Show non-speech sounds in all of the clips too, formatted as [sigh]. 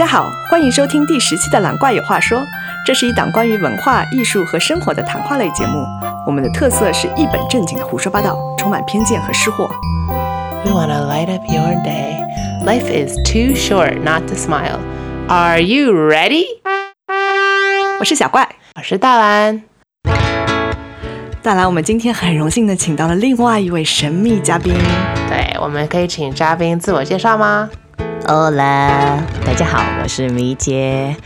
家好，欢迎收听第十期的《蓝怪有话说》，这是一档关于文化艺术和生活的谈话类节目。我们的特色是一本正经的胡说八道，充满偏见和失货。We wanna light up your day. Life is too short not to smile. Are you ready? 我是小怪我是大蓝。大蓝，我们今天很荣幸的请到了另外一位神秘嘉宾。对，我们可以请嘉宾自我介绍吗？Hola，大家好，我是米姐。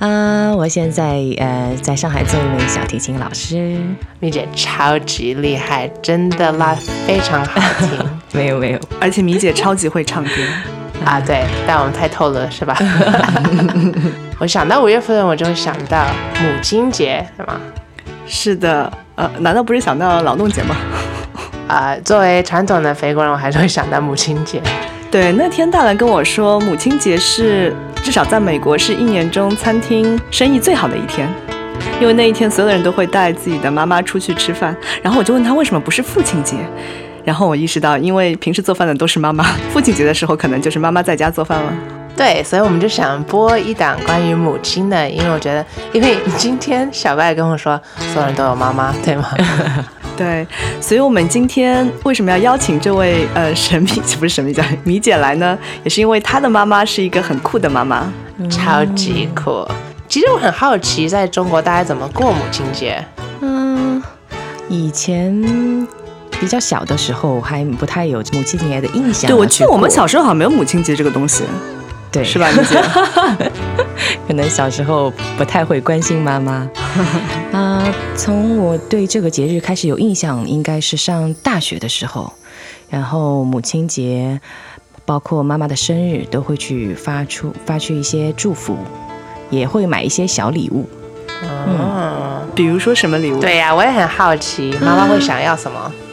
啊、我现在呃在上海做一名小提琴老师。米姐超级厉害，真的拉非常好听 [laughs] 没有没有，而且米姐超级会唱歌，[laughs] 啊！对，但我们太透了，是吧？[laughs] 我想到五月份，我就会想到母亲节，对吗？是的，呃，难道不是想到劳动节吗？啊、作为传统的肥国人，我还是会想到母亲节。对，那天大兰跟我说，母亲节是至少在美国是一年中餐厅生意最好的一天，因为那一天所有的人都会带自己的妈妈出去吃饭。然后我就问他为什么不是父亲节，然后我意识到，因为平时做饭的都是妈妈，[laughs] 父亲节的时候可能就是妈妈在家做饭了。对，所以我们就想播一档关于母亲的，因为我觉得，因为今天小怪跟我说，所有人都有妈妈，对吗？[laughs] 对，所以我们今天为什么要邀请这位呃神秘不是神秘叫米姐来呢？也是因为她的妈妈是一个很酷的妈妈。超级酷。其实我很好奇，在中国大家怎么过母亲节？嗯、以前比较小的时候还不太有母亲节的印象啊。对，我记得我们小时候好像没有母亲节这个东西，对是？吧，米姐？[laughs] 可能小时候不太会关心妈妈。啊、[laughs] 从我对这个节日开始有印象，应该是上大学的时候，然后母亲节，包括妈妈的生日，都会去发出发去一些祝福，也会买一些小礼物。嗯，比如说什么礼物？对呀、我也很好奇，妈妈会想要什么？嗯，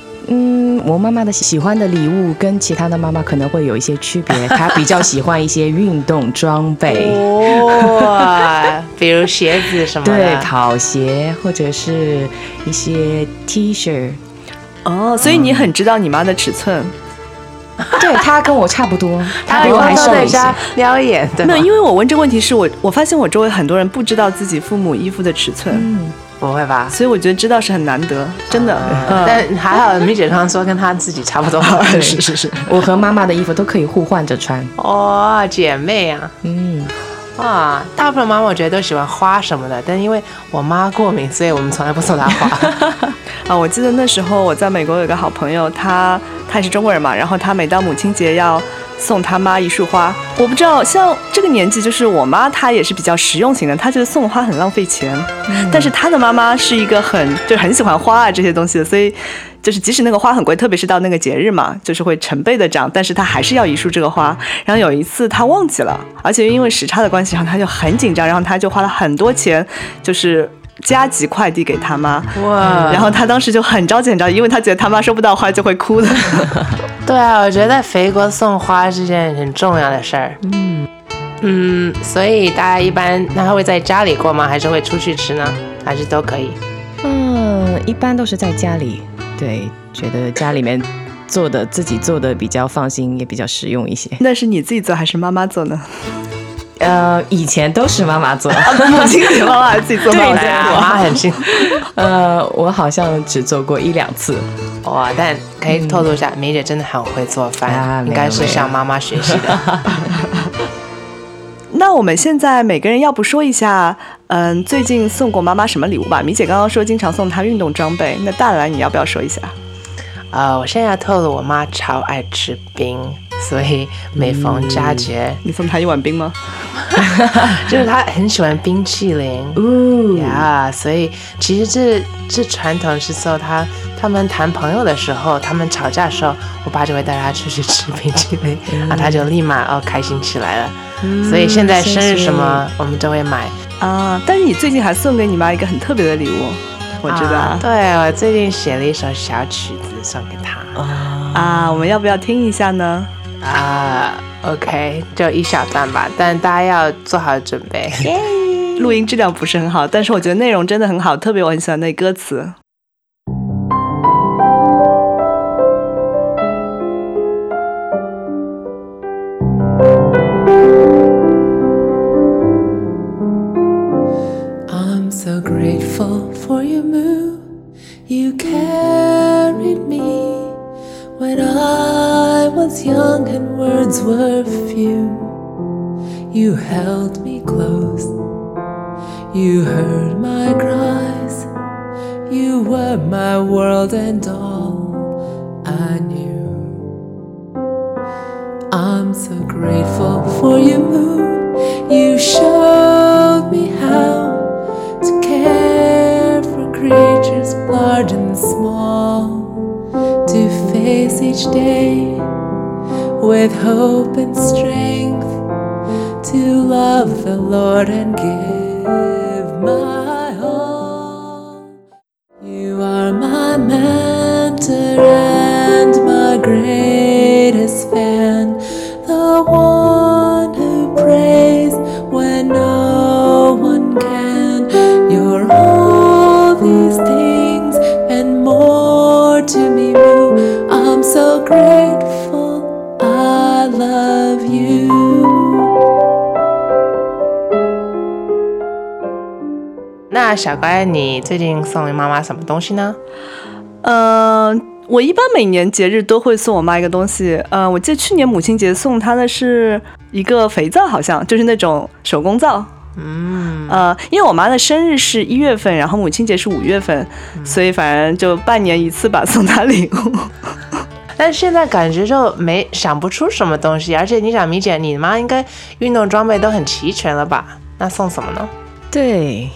我妈妈的喜欢的礼物跟其他的妈妈可能会有一些区别，她比较喜欢一些运动装备。哇，[laughs] 比如鞋子什么的。对，跑鞋或者是一些 T 恤，哦，所以你很知道你妈的尺寸。对她跟我差不多，她 [laughs] 她比我还瘦一些。在家撩眼，对没有，因为我问这个问题是我我发现我周围很多人不知道自己父母衣服的尺寸，嗯，不会吧？所以我觉得知道是很难得，真的。嗯，但还好，米姐刚刚说跟她自己差不多。[laughs] 对是是是，我和妈妈的衣服都可以互换着穿。哦，姐妹啊，嗯，啊，大部分妈妈我觉得都喜欢花什么的，但因为我妈过敏，所以我们从来不送她花。[laughs] [laughs] 啊，我记得那时候我在美国有一个好朋友，他他也是中国人嘛，然后他每到母亲节要送他妈一束花。我不知道，像这个年纪，就是我妈她也是比较实用型的，她觉得送花很浪费钱，但是她的妈妈是一个很就很喜欢花啊这些东西的，所以。就是即使那个花很贵，特别是到那个节日嘛，就是会成倍的涨，但是她还是要一束这个花。然后有一次她忘记了，而且因为时差的关系，然后她就很紧张，然后她就花了很多钱，就是加急快递给他妈。哇然后他当时就很着急很着急，因为他觉得他妈收不到花就会哭的。[laughs] 对啊，我觉得在肥国送花是件很重要的事儿。嗯嗯，所以大家一般那会在家里过吗？还是会出去吃呢？还是都可以？嗯，一般都是在家里，对，觉得家里面做的自己做的比较放心，也比较实用一些。那是你自己做还是妈妈做呢？呃，以前都是妈妈做，母亲节妈妈还自己做对啊，见过。妈很辛苦呃，我好像只做过一两次。哇，但可以透露一下，梅姐真的很会做饭，啊应该是向妈妈学习的。[laughs] 那我们现在每个人要不说一下，嗯，最近送过妈妈什么礼物吧？米姐刚刚说经常送她运动装备，那大兰你要不要说一下？呃，我现在要透露，我妈超爱吃冰，所以每逢佳节，你送他一碗冰吗？[laughs] 就是他很喜欢冰淇淋。[laughs] 哦呀所以其实这这传统是说他他们谈朋友的时候，他们吵架的时候，我爸就会带他出去吃冰淇淋，然后他就立马哦开心起来了。所以现在生日什么我们都会买。啊，但是你最近还送给你妈一个很特别的礼物，我知道啊对我最近写了一首小曲子送给他。啊，我们要不要听一下呢？啊，OK，就一小段吧，但大家要做好准备。[laughs] 录音质量不是很好，但是我觉得内容真的很好，特别我很喜欢那歌词。Small, to face each day with hope and strength, to love the Lord and give my 那小乖，你最近送妈妈什么东西呢？嗯、我一般每年节日都会送我妈一个东西。呃，我记得去年母亲节送她的是一个肥皂，好像就是那种手工皂。嗯，呃，因为我妈的生日是一月份，然后母亲节是五月份，所以反正就半年一次吧，送她礼物。[laughs] 但现在感觉就没想不出什么东西，而且你想，米姐，你妈应该运动装备都很齐全了吧？那送什么呢？对，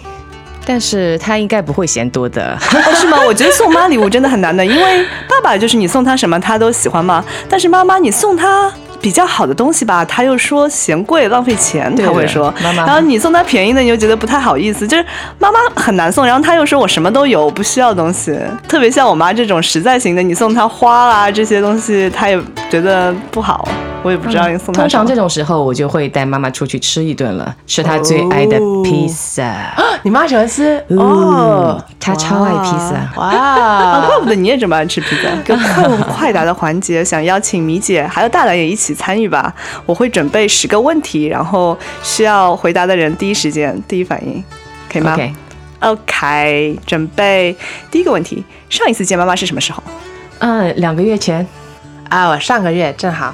但是他应该不会嫌多的。哦，是吗？[laughs] 我觉得送妈礼物真的很难的，因为爸爸就是你送他什么他都喜欢嘛，但是妈妈你送他比较好的东西吧，他又说嫌贵浪费钱，他会说。妈妈然后你送他便宜的，你又觉得不太好意思，就是妈妈很难送，然后他又说我什么都有，我不需要东西。特别像我妈这种实在型的，你送她花啦这些东西，她也觉得不好。我也不知道你送他什么。通常这种时候，我就会带妈妈出去吃一顿了，吃她最爱的哦披萨。[gasps] 你妈喜欢吃哦哦，，她超爱披萨。啊，哇！[laughs] 怪不得你也这么爱吃披萨。个快问快答的环节，想邀请米姐还有大胆也一起参与吧。我会准备十个问题，然后需要回答的人第一时间第一反应，可以吗 OK，OK，准备第一个问题。上一次见妈妈是什么时候？嗯，两个月前，啊，我上个月正好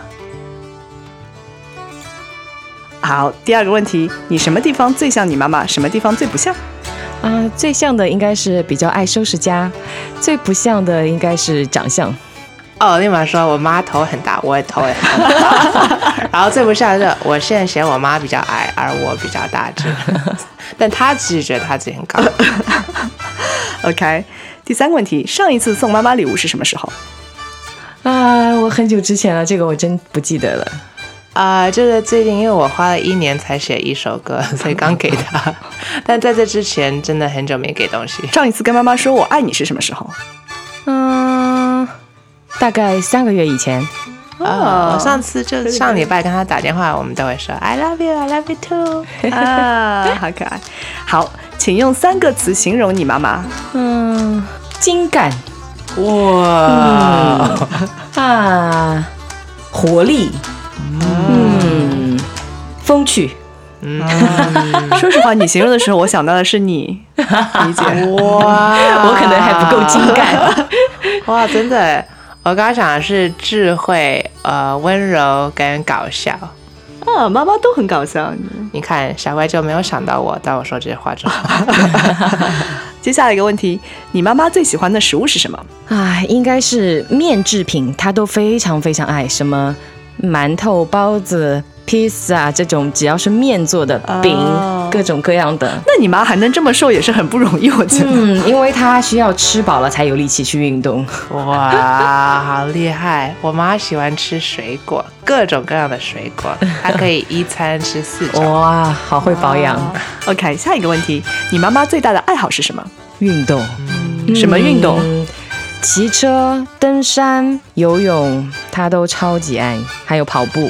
好，第二个问题，你什么地方最像你妈妈，什么地方最不像？啊、最像的应该是比较爱收拾家，最不像的应该是长相。哦，立马说，我妈头很大，我也头也很大。[laughs] 然后最不像是，我现在嫌我妈比较矮，而我比较大只，[laughs] 但她其实觉得她自己很高。[laughs] OK，第三个问题，上一次送妈妈礼物是什么时候？啊，我很久之前了，这个我真不记得了。啊、就是最近因为我花了一年才写一首歌，[laughs] 所以刚给他。但在这之前，真的很久没给东西。上一次跟妈妈说我爱你是什么时候？嗯、大概三个月以前。哦、我上次就上礼拜跟他打电话，我们都会说 I love you, I love you too。[laughs] 啊，好可爱。好，请用三个词形容你妈妈。嗯，精干哇，啊，活力，嗯，风趣。嗯说实话，你形容的时候，我想到的是你，理解。[laughs] 哇，我可能还不够精干。[laughs] 哇，真的，我刚刚想的是智慧、呃温柔跟搞笑。啊，妈妈都很搞笑。你看，小乖就没有想到我，当我说这些话之后，[laughs] 接下来一个问题，你妈妈最喜欢的食物是什么？啊，应该是面制品，她都非常非常爱，什么馒头、包子、披萨这种，只要是面做的饼，哦各种各样的。那你妈还能这么瘦，也是很不容易，我觉得。嗯，因为她需要吃饱了才有力气去运动。哇，好厉害！我妈喜欢吃水果，各种各样的水果，她可以一餐吃四种。[laughs] 哇，好会保养，OK，下一个问题，你妈妈最大的爱好是什么？运动。什么运动？嗯骑车、登山、游泳，她都超级爱，还有跑步。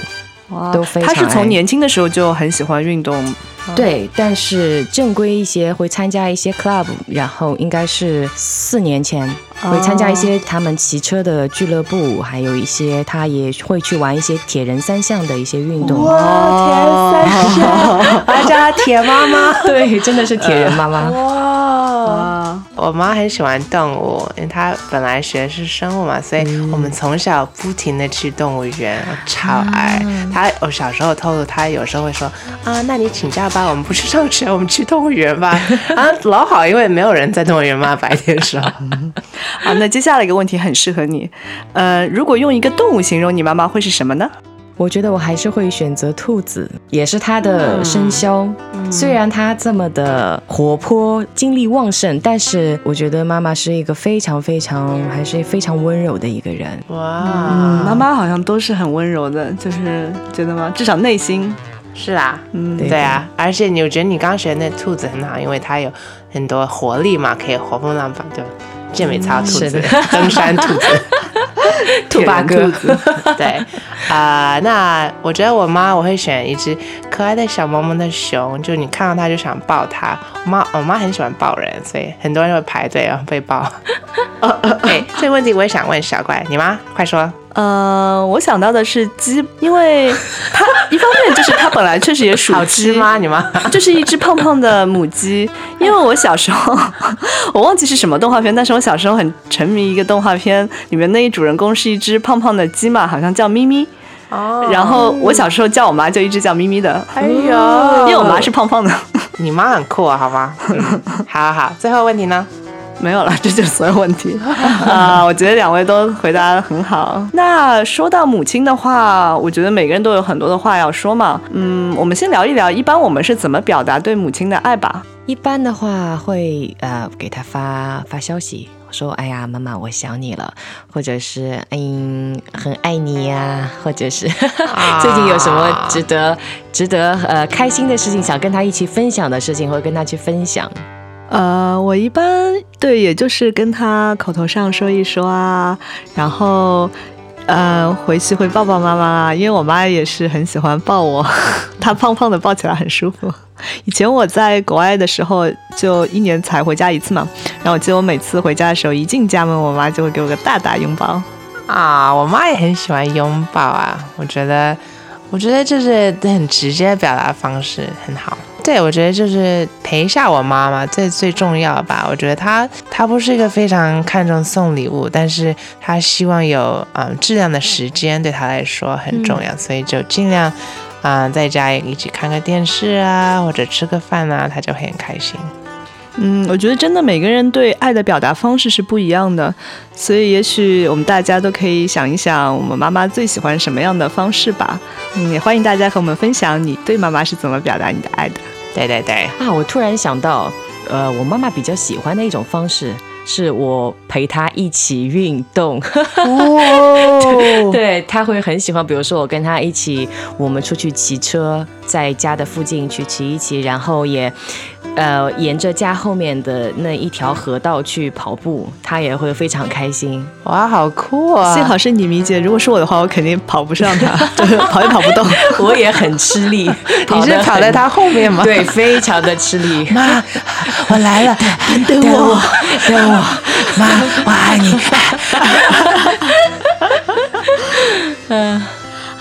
哇都非常他是从年轻的时候就很喜欢运动。对，但是正规一些会参加一些 club，然后应该是四年前会参加一些他们骑车的俱乐部，还有一些他也会去玩一些铁人三项的一些运动。哇，铁人三项，我要叫她铁妈妈。[laughs] 对，真的是铁人妈妈。我妈很喜欢动物，因为她本来学的是生物嘛，所以我们从小不停的去动物园，我超爱。她我小时候透露，她有时候会说啊，那你请假吧，我们不去上学，[laughs] 我们去动物园吧。啊，老好，因为没有人在动物园嘛，白天时候。[laughs] 好，那接下来一个问题很适合你，呃，如果用一个动物形容你妈妈会是什么呢？我觉得我还是会选择兔子，也是它的生肖。虽然它这么的活泼、精力旺盛，但是我觉得妈妈是一个非常非常还是非常温柔的一个人。哇，妈妈好像都是很温柔的，就是觉得吗？至少内心是啊，嗯，对啊。而且你我觉得你刚学那兔子很好，因为它有很多活力嘛，可以活蹦乱跳，就健美操兔子、[laughs] 登山兔子。[laughs] 兔八哥，[laughs] 对啊，那我觉得我妈我会选一只可爱的小萌萌的熊，就你看到它就想抱它。我妈我妈很喜欢抱人，所以很多人会排队然后被抱。[laughs] 哎，这个问题我也想问小怪，你妈快说。呃，我想到的是鸡，因为它一方面就是它本来确实也属鸡吗？你妈就是一只胖胖的母鸡。因为我小时候我忘记是什么动画片，但是我小时候很沉迷一个动画片，里面那一主人公是一只胖胖的鸡嘛，好像叫咪咪。哦。然后我小时候叫我妈就一直叫咪咪的。哎呦，因为我妈是胖胖的。[laughs] 你妈很酷啊，好吗？[laughs] 好好好，最后问题呢？没有了，这就是所有问题啊！[laughs] 我觉得两位都回答的很好。那说到母亲的话，我觉得每个人都有很多的话要说嘛。嗯，我们先聊一聊，一般我们是怎么表达对母亲的爱吧？一般的话会呃给她发发消息，说哎呀妈妈我想你了，或者是嗯很爱你呀，或者是 [laughs] 最近有什么值得值得呃开心的事情想跟他一起分享的事情，会跟他去分享。呃，我一般对，也就是跟他口头上说一说啊，然后，呃，回去会抱抱妈妈，因为我妈也是很喜欢抱我，[laughs] 她胖胖的抱起来很舒服。以前我在国外的时候，就一年才回家一次嘛，然后我记得我每次回家的时候，一进家门，我妈就会给我个大大拥抱。啊，我妈也很喜欢拥抱啊，我觉得，我觉得这是很直接的表达方式，很好。对，我觉得就是陪一下我妈妈，最最重要吧。我觉得她她不是一个非常看重送礼物，但是她希望有嗯质量的时间，对她来说很重要，所以就尽量啊在家一起看个电视啊，或者吃个饭啊，她就会很开心。嗯，我觉得真的每个人对爱的表达方式是不一样的，所以也许我们大家都可以想一想，我们妈妈最喜欢什么样的方式吧。嗯，也欢迎大家和我们分享你对妈妈是怎么表达你的爱的。对对对啊！我突然想到，呃，我妈妈比较喜欢的一种方式，是我陪她一起运动。哦，[laughs] 对，她会很喜欢，比如说我跟她一起，我们出去骑车，在家的附近去骑一骑，然后也。呃，沿着家后面的那一条河道去跑步，他也会非常开心。哇，好酷啊！幸好是你，米姐。如果是我的话，我肯定跑不上他，[laughs] 跑也跑不动。[laughs] 我也很吃力。[laughs] 你是跑在他后面吗？对，非常的吃力。妈，我来了，等我，等我，妈，我爱你。嗯。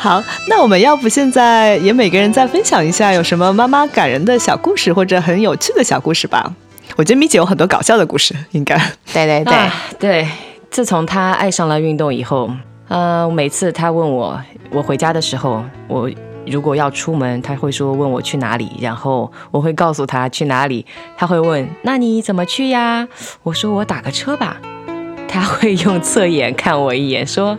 好，那我们要不现在也每个人再分享一下有什么妈妈感人的小故事或者很有趣的小故事吧？我觉得米姐有很多搞笑的故事，应该。对对对对，自从她爱上了运动以后，呃，每次她问我，我回家的时候，我如果要出门，她会说问我去哪里，然后我会告诉她去哪里，她会问那你怎么去呀？我说我打个车吧，她会用侧眼看我一眼说。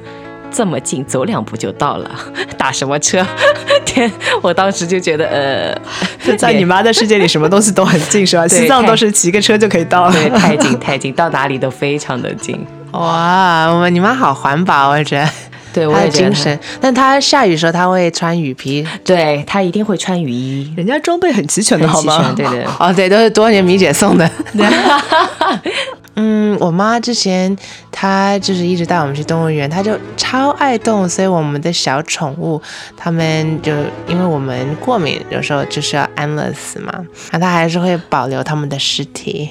这么近，走两步就到了，[laughs] 打什么车？[laughs] 天！我当时就觉得，呃，[laughs] 在你妈的世界里，什么东西都很近，是吧？西藏都是骑个车就可以到了，对，太近太近，到哪里都非常的近。哇，我们你妈好环保，我觉得，对，我也精神。但她下雨时候，她会穿雨披，对她一定会穿雨衣，人家装备很齐全的，好吗？对对，哦，对，都是多年米姐送的。嗯，我妈之前她就是一直带我们去动物园，她就超爱动物，所以我们的小宠物，他们就因为我们过敏，有时候就是要安乐死嘛，那她还是会保留他们的尸体，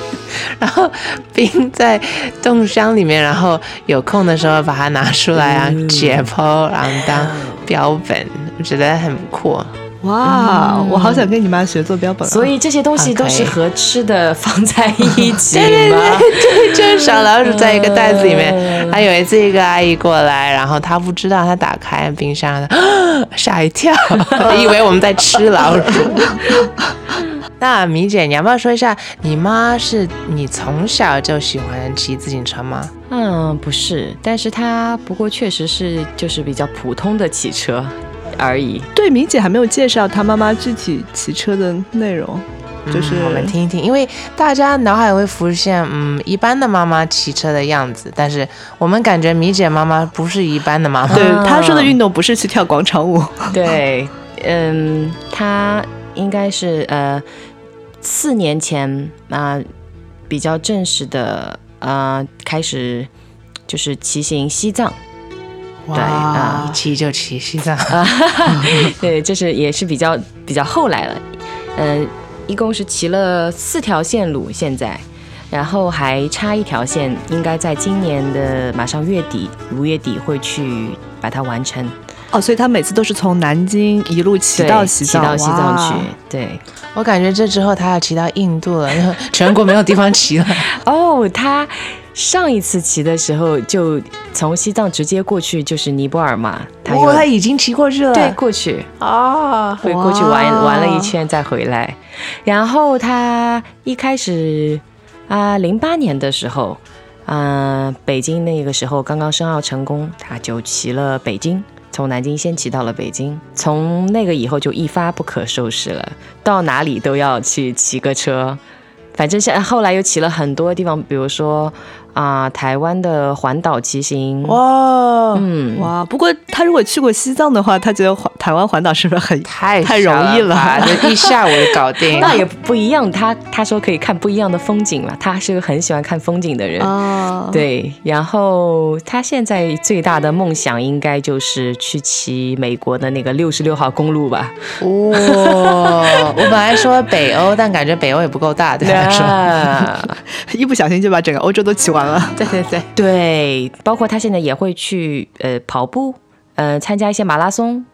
[laughs] 然后冰在冻箱里面，然后有空的时候把它拿出来啊解剖，然后当标本，我觉得很酷。哇，我好想跟你妈学做标本啊。所以这些东西都是和吃的放在一起对吗？对 [laughs] 对，就是小老鼠在一个袋子里面。还有一次，一个阿姨过来，然后她不知道，她打开冰箱，[gasps] 吓一跳，[laughs] 以为我们在吃老鼠。[laughs] 那米姐，你要不要说一下，你妈是你从小就喜欢骑自行车吗？嗯，不是，但是她不过确实是就是比较普通的骑车而已。对，米姐还没有介绍她妈妈具体骑车的内容，就是、嗯我们听一听，因为大家脑海会浮现，嗯，一般的妈妈骑车的样子，但是我们感觉米姐妈妈不是一般的妈妈。对啊她说的运动不是去跳广场舞，[laughs] 对，嗯，她应该是呃四年前啊、比较正式的呃开始就是骑行西藏，对啊一骑就骑西藏。对，就 [laughs] 是也是比较比较后来了，嗯、一共是骑了四条线路，现在。然后还差一条线，应该在今年的马上月底，五月底会去把它完成。哦，所以他每次都是从南京一路骑到西藏，骑到西藏去。对，我感觉这之后他要骑到印度了，因 [laughs] 为全国没有地方骑了。[laughs] 哦，他上一次骑的时候就从西藏直接过去，就是尼泊尔嘛，他有哇，他已经骑过去了。对过去，啊，会过去玩玩了一圈再回来。然后他一开始啊，零、八年的时候，啊、北京那个时候刚刚申奥成功，他就骑了北京。从南京先骑到了北京，从那个以后就一发不可收拾了，到哪里都要去骑个车。反正现后来又骑了很多地方，比如说啊、台湾的环岛骑行，哇，嗯，哇！不过他如果去过西藏的话，他觉得环台湾环岛是不是很太太容易了一下午就搞定。[laughs] 那也不一样。他他说可以看不一样的风景嘛，他是个很喜欢看风景的人。啊？对，然后他现在最大的梦想应该就是去骑美国的那个六十六号公路吧？哇，[laughs] 我本来说北欧，但感觉北欧也不够大，对他来说。啊，[laughs] 一不小心就把整个欧洲都骑完了。[laughs] 对对对，对，包括他现在也会去呃跑步，呃参加一些马拉松。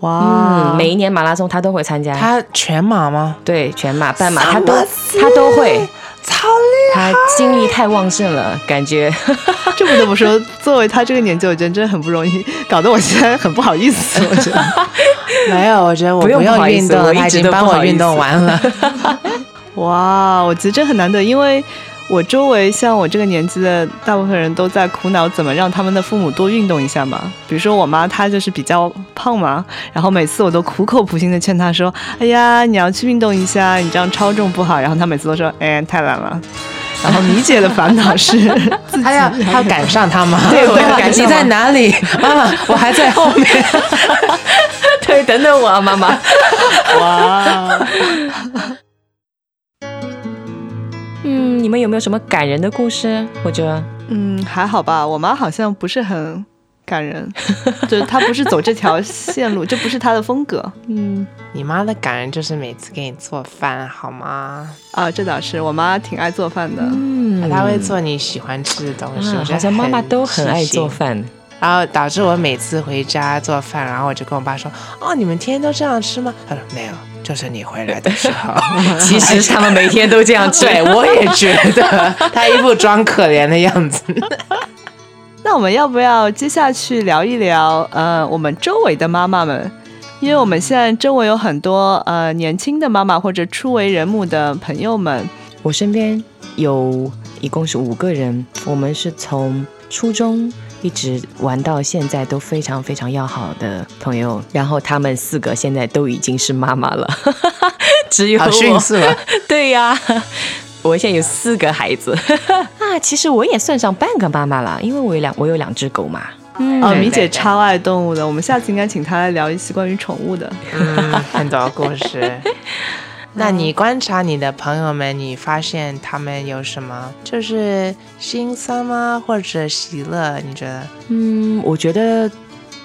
哇嗯，每一年马拉松他都会参加。他全马吗？对全马、半马他都他都会，超厉害他精力太旺盛了，感觉。[laughs] 这不得不说，作为他这个年纪，我觉得真的很不容易，搞得我现在很不好意思。[laughs] 我觉得，没有，我觉得我不用运动已经帮我运动完了。哇，我觉得这很难得，因为我周围像我这个年纪的大部分人都在苦恼怎么让他们的父母多运动一下嘛。比如说我妈，她就是比较胖嘛，然后每次我都苦口婆心的劝她说：“哎呀，你要去运动一下，你这样超重不好。”然后她每次都说：“哎，太懒了。”然后米姐的烦恼是 [laughs] 自己他要她要赶上他吗？对我要赶上你在哪里？妈妈，我还在后面。[laughs] 对，等等我啊，妈妈。哇，嗯，你们有没有什么感人的故事？或者嗯，还好吧。我妈好像不是很感人，[laughs] 就是她不是走这条线路，这不是她的风格嗯，你妈的感人就是每次给你做饭，好吗？啊。这倒是，我妈挺爱做饭的。嗯她会做你喜欢吃的东西，我觉得啊好像妈妈都很爱做。饭。然后导致我每次回家做饭，然后我就跟我爸说：“哦，你们天天都这样吃吗？”他说：“没有，就是你回来的时候。[laughs] 其实他们每天都这样吃。[laughs] 对，我也觉得他一副装可怜的样子。[laughs] 那我们要不要接下去聊一聊呃我们周围的妈妈们？因为我们现在周围有很多呃年轻的妈妈或者初为人母的朋友们，我身边有一共是五个人，我们是从初中一直玩到现在，都非常非常要好的朋友。然后他们四个现在都已经是妈妈了，[laughs] 只有好迅我。速啊！[laughs] 对呀、我现在有四个孩子 [laughs] 啊，其实我也算上半个妈妈了，因为我有两我有两只狗嘛。嗯米姐对超爱动物的，我们下次应该请她来聊一期关于宠物的。嗯，很多故事。那你观察你的朋友们，你发现他们有什么就是心酸吗，或者喜乐？你觉得？嗯，我觉得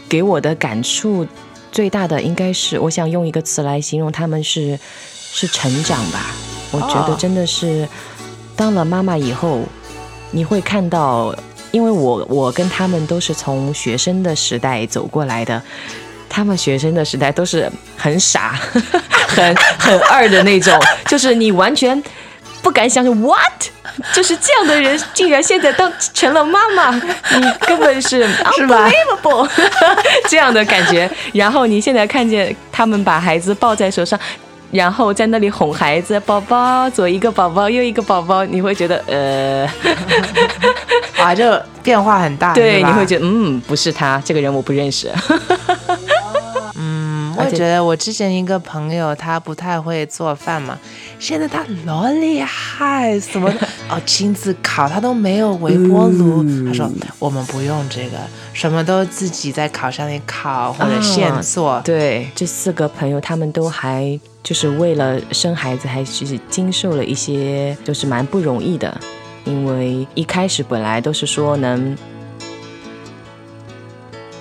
给我的感触最大的应该是，我想用一个词来形容他们是是成长吧。我觉得哦真的是当了妈妈以后，你会看到，因为我我跟他们都是从学生的时代走过来的。他们学生的时代都是很傻、很很二的那种，就是你完全不敢相信，what，就是这样的人竟然现在当成了妈妈，你根本是是吧 unbelievable [laughs] 这样的感觉。然后你现在看见他们把孩子抱在手上。然后在那里哄孩子，宝宝左一个宝宝，右一个宝宝，你会觉得呃，[laughs] 啊，就变化很大，对，吧你会觉得嗯，不是他，这个人我不认识。[laughs] 觉得我之前一个朋友他不太会做饭嘛，现在他老厉害，什么 [laughs] 哦亲自烤，他都没有微波炉。他说我们不用这个，什么都自己在烤箱里烤或者现做。对，这四个朋友他们都还就是为了生孩子，还是经受了一些，就是蛮不容易的。因为一开始本来都是说能，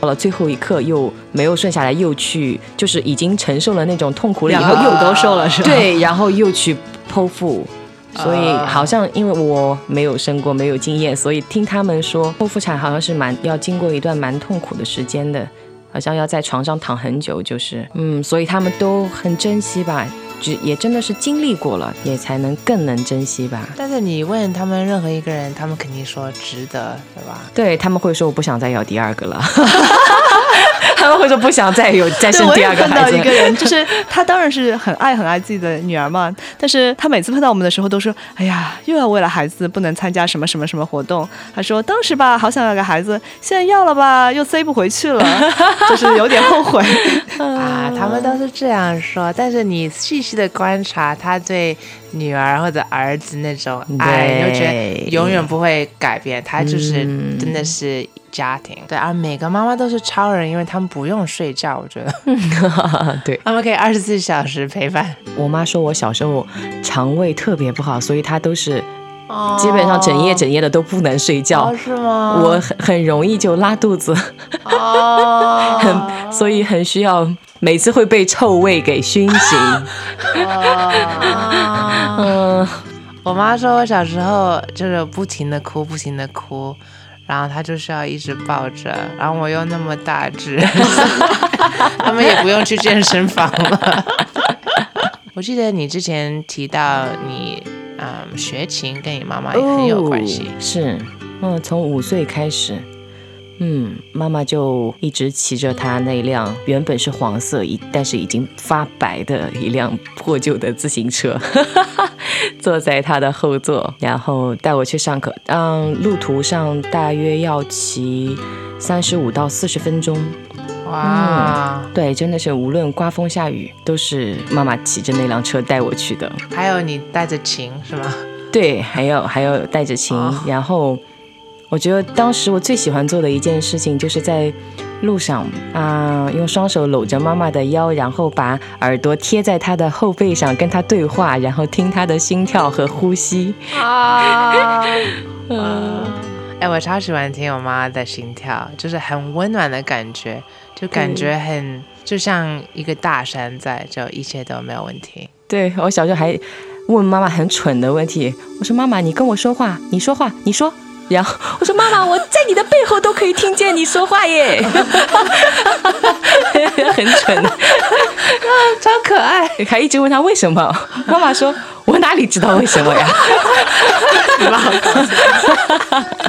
到了最后一刻又没有顺下来，又去就是已经承受了那种痛苦了以后又都受了是吧？对，[laughs] 然后又去剖腹。[laughs] 所以啊好像因为我没有生过，没有经验，所以听他们说剖腹产好像是蛮要经过一段蛮痛苦的时间的，好像要在床上躺很久，就是嗯，所以他们都很珍惜吧，只也真的是经历过了，也才能更能珍惜吧。但是你问他们任何一个人，他们肯定说值得，对吧？对他们会说我不想再要第二个了，[laughs] 他们会说不想再有再，生第我也碰到二个孩子。一个 [laughs] 人，就是他当然是很爱很爱自己的女儿嘛，但是他每次碰到我们的时候都说：“哎呀，又要为了孩子不能参加什么什么什么活动。”他说：“当时吧，好想要个孩子，现在要了吧，又塞不回去了，[laughs] 就是有点后悔。[laughs] 啊，他们都是这样说，但是你细细的观察他对女儿或者儿子那种爱，你就觉得永远不会改变，他就是嗯真的是家庭。对，啊每个妈妈都是超人，因为他们不用睡觉，我觉得 [laughs] 对他们可以二十四小时陪伴。我妈说我小时候肠胃特别不好，所以她都是基本上整夜整夜的都不能睡觉。哦，是吗？我很很容易就拉肚子，哦，[laughs] 很所以很需要每次会被臭味给熏醒。哦嗯，[laughs] 我妈说我小时候就是不停的哭，不停的哭，然后她就是要一直抱着，然后我又那么大只，[laughs] [laughs] 他们也不用去健身房了。我记得你之前提到你，嗯，学琴跟你妈妈也很有关系。哦是，嗯，从五岁开始，嗯，妈妈就一直骑着她那辆原本是黄色一，但是已经发白的一辆破旧的自行车，[laughs] 坐在她的后座，然后带我去上课。嗯，路途上大约要骑三十五到四十分钟。哇，对，真的是无论刮风下雨，都是妈妈骑着那辆车带我去的。还有你带着琴是吗？对，还有还有带着琴，哦然后我觉得当时我最喜欢做的一件事情，就是在路上啊、用双手搂着妈妈的腰，然后把耳朵贴在她的后背上，跟她对话，然后听她的心跳和呼吸。啊，嗯，哎，我超喜欢听我妈的心跳，就是很温暖的感觉，就感觉很就像一个大山在，就一切都没有问题。对我小时候还问妈妈很蠢的问题，我说妈妈，你跟我说话，你说话，你说。然后我说：“妈妈，我在你的背后都可以听见你说话耶，[laughs] 很蠢。[laughs] ”超可爱，还一直问他为什么，妈妈说：“我哪里知道为什么呀 [laughs]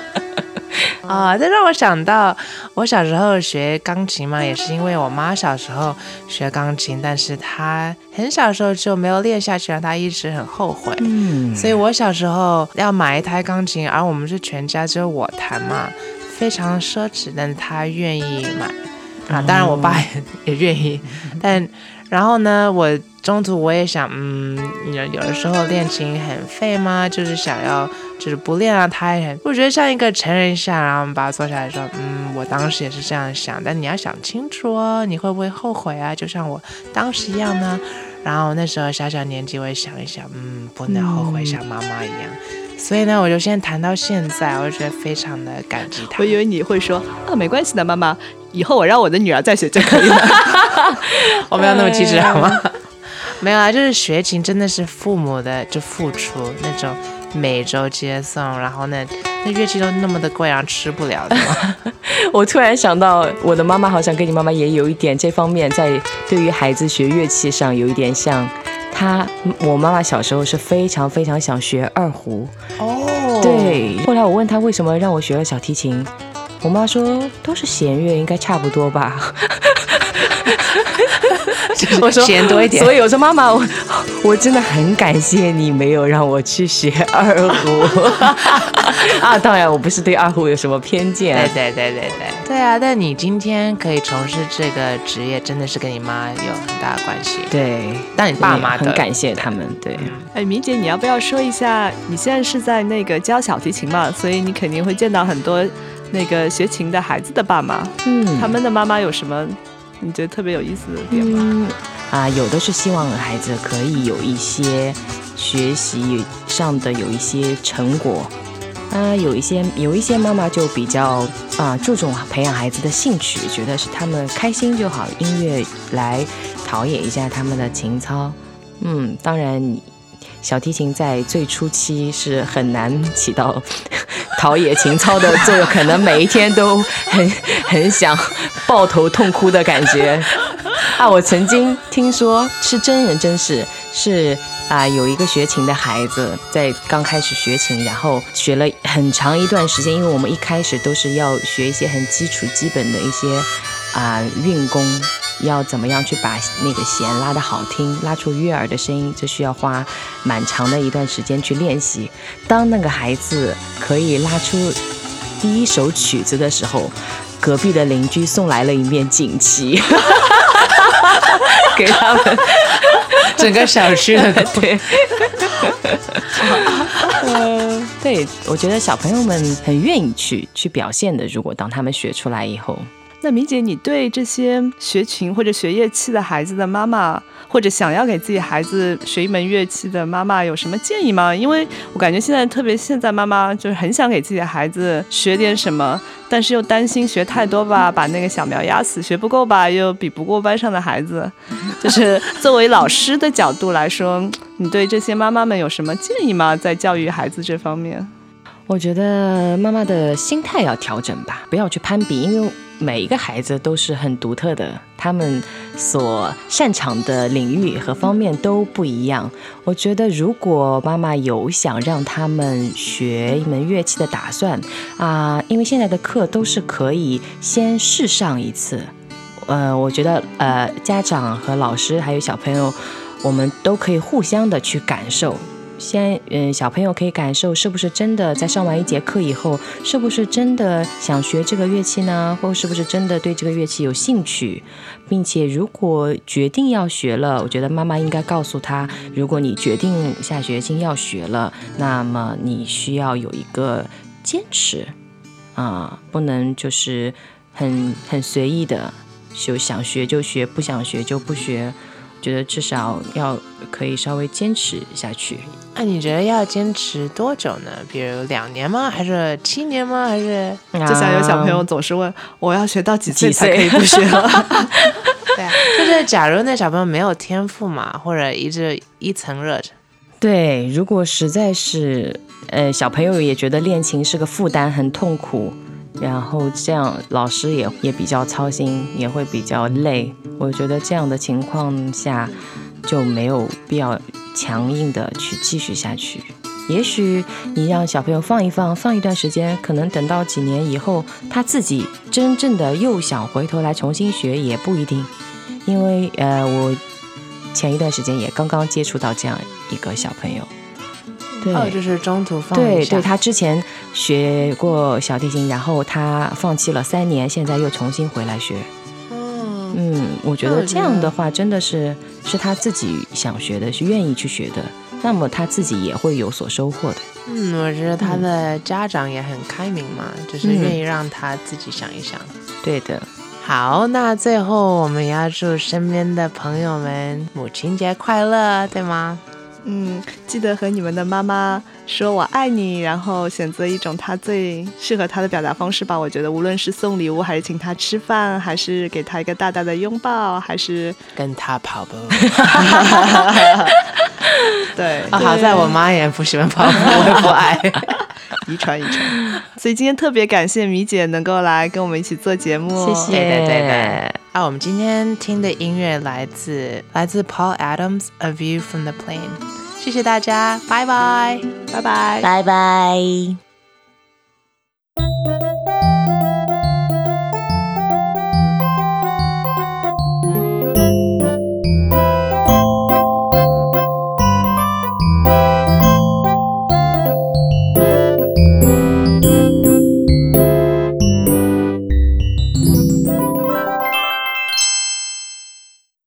啊！这让我想到，我小时候学钢琴嘛，也是因为我妈小时候学钢琴，但是她很小时候就没有练下去，让她一直很后悔。？”嗯，所以我小时候要买一台钢琴，而我们是全家只有我弹嘛，非常奢侈，但是她愿意买啊，当然我爸也 [laughs] 也愿意，但然后呢，我中途我也想，嗯，有有的时候练琴很废吗？就是想要就是不练啊，他也很，我觉得像一个成人像，然后我们把它坐下来说，嗯，我当时也是这样想，但你要想清楚哦，你会不会后悔啊？就像我当时一样呢。然后那时候小小年纪，我也想一想，嗯，不能后悔像妈妈一样。所以呢，我就先谈到现在，我就觉得非常的感激他我。以为你会说啊，没关系的，妈妈，以后我让我的女儿再学就可以了。[laughs] 我没有那么机智好吗？没有啊，就是学琴真的是父母的就付出那种每周接送，然后呢那乐器都那么的贵，然后吃不了的吗？[laughs] 我突然想到，我的妈妈好像跟你妈妈也有一点这方面，在对于孩子学乐器上有一点像。她，我妈妈小时候是非常非常想学二胡。哦，对。后来我问她为什么让我学了小提琴，我妈说都是弦乐，应该差不多吧。[laughs] 我说弦多一点，所以我说妈妈，我 [laughs] 我真的很感谢你没有让我去学二胡 [laughs] 啊！当然，我不是对二胡有什么偏见。对对对对对，对啊！但你今天可以从事这个职业，真的是跟你妈有很大的关系。对，但你爸妈很感谢他们。对，哎，明姐，你要不要说一下？你现在是在那个教小提琴嘛？所以你肯定会见到很多那个学琴的孩子的爸妈。嗯，他们的妈妈有什么？你觉得特别有意思的点吗？啊，有的是希望孩子可以有一些学习上的有一些成果，啊，有一些有一些妈妈就比较啊注重培养孩子的兴趣，觉得是他们开心就好，音乐来陶冶一下他们的情操。嗯，当然，小提琴在最初期是很难起到。陶冶情操的作用，可能每一天都很很想抱头痛哭的感觉啊！我曾经听说是真人真事，是啊，有一个学琴的孩子在刚开始学琴，然后学了很长一段时间，因为我们一开始都是要学一些很基础、基本的一些啊运功。要怎么样去把那个弦拉得好听，拉出悦耳的声音，这需要花蛮长的一段时间去练习。当那个孩子可以拉出第一首曲子的时候，隔壁的邻居送来了一面锦旗，给他们整个小区的 [laughs] 对，嗯，对我觉得小朋友们很愿意去去表现的。如果当他们学出来以后。那明姐，你对这些学琴或者学乐器的孩子的妈妈，或者想要给自己孩子学一门乐器的妈妈，有什么建议吗？因为我感觉现在特别现在妈妈就是很想给自己的孩子学点什么，但是又担心学太多吧，把那个小苗压死；学不够吧，又比不过班上的孩子。就是作为老师的角度来说，你对这些妈妈们有什么建议吗？在教育孩子这方面，我觉得妈妈的心态要调整吧，不要去攀比，因为。每一个孩子都是很独特的，他们所擅长的领域和方面都不一样。我觉得，如果妈妈有想让他们学一门乐器的打算啊，因为现在的课都是可以先试上一次。呃，我觉得呃，家长和老师还有小朋友，我们都可以互相的去感受。先，嗯，小朋友可以感受是不是真的在上完一节课以后，是不是真的想学这个乐器呢？或是不是真的对这个乐器有兴趣？并且，如果决定要学了，我觉得妈妈应该告诉他：如果你决定下决心要学了，那么你需要有一个坚持啊，不能就是很很随意的，就想学就学，不想学就不学。觉得至少要可以稍微坚持下去。那你觉得要坚持多久呢？比如两年吗？还是七年吗？还是就像有小朋友总是问我要学到几岁才可以不学了？[laughs] 对啊，就是假如那小朋友没有天赋嘛，或者一直一层热着。对，如果实在是呃小朋友也觉得练琴是个负担，很痛苦。然后这样，老师也也比较操心，也会比较累。我觉得这样的情况下，就没有必要强硬的去继续下去。也许你让小朋友放一放，放一段时间，可能等到几年以后，他自己真正的又想回头来重新学，也不一定。因为呃，我前一段时间也刚刚接触到这样一个小朋友。对，就是中途放对对，他之前学过小提琴，然后他放弃了三年，现在又重新回来学。嗯嗯，我觉得这样的话真的是是他自己想学的，是愿意去学的，那么他自己也会有所收获的。嗯，我觉得他的家长也很开明嘛，就是愿意让他自己想一想。对的。好，那最后我们要祝身边的朋友们母亲节快乐，对吗？嗯，记得和你们的妈妈说我爱你，然后选择一种她最适合她的表达方式吧。我觉得无论是送礼物，还是请她吃饭，还是给她一个大大的拥抱，还是跟她跑步。[laughs] 对，好在我妈也不喜欢跑步，我也不爱。[laughs] 遗传遗传。所以今天特别感谢米姐能够来跟我们一起做节目，谢谢。对的对的。啊，我们今天听的音乐来自来自 Paul Adams，《A View from the Plane》。谢谢大家，拜拜，拜拜，拜拜。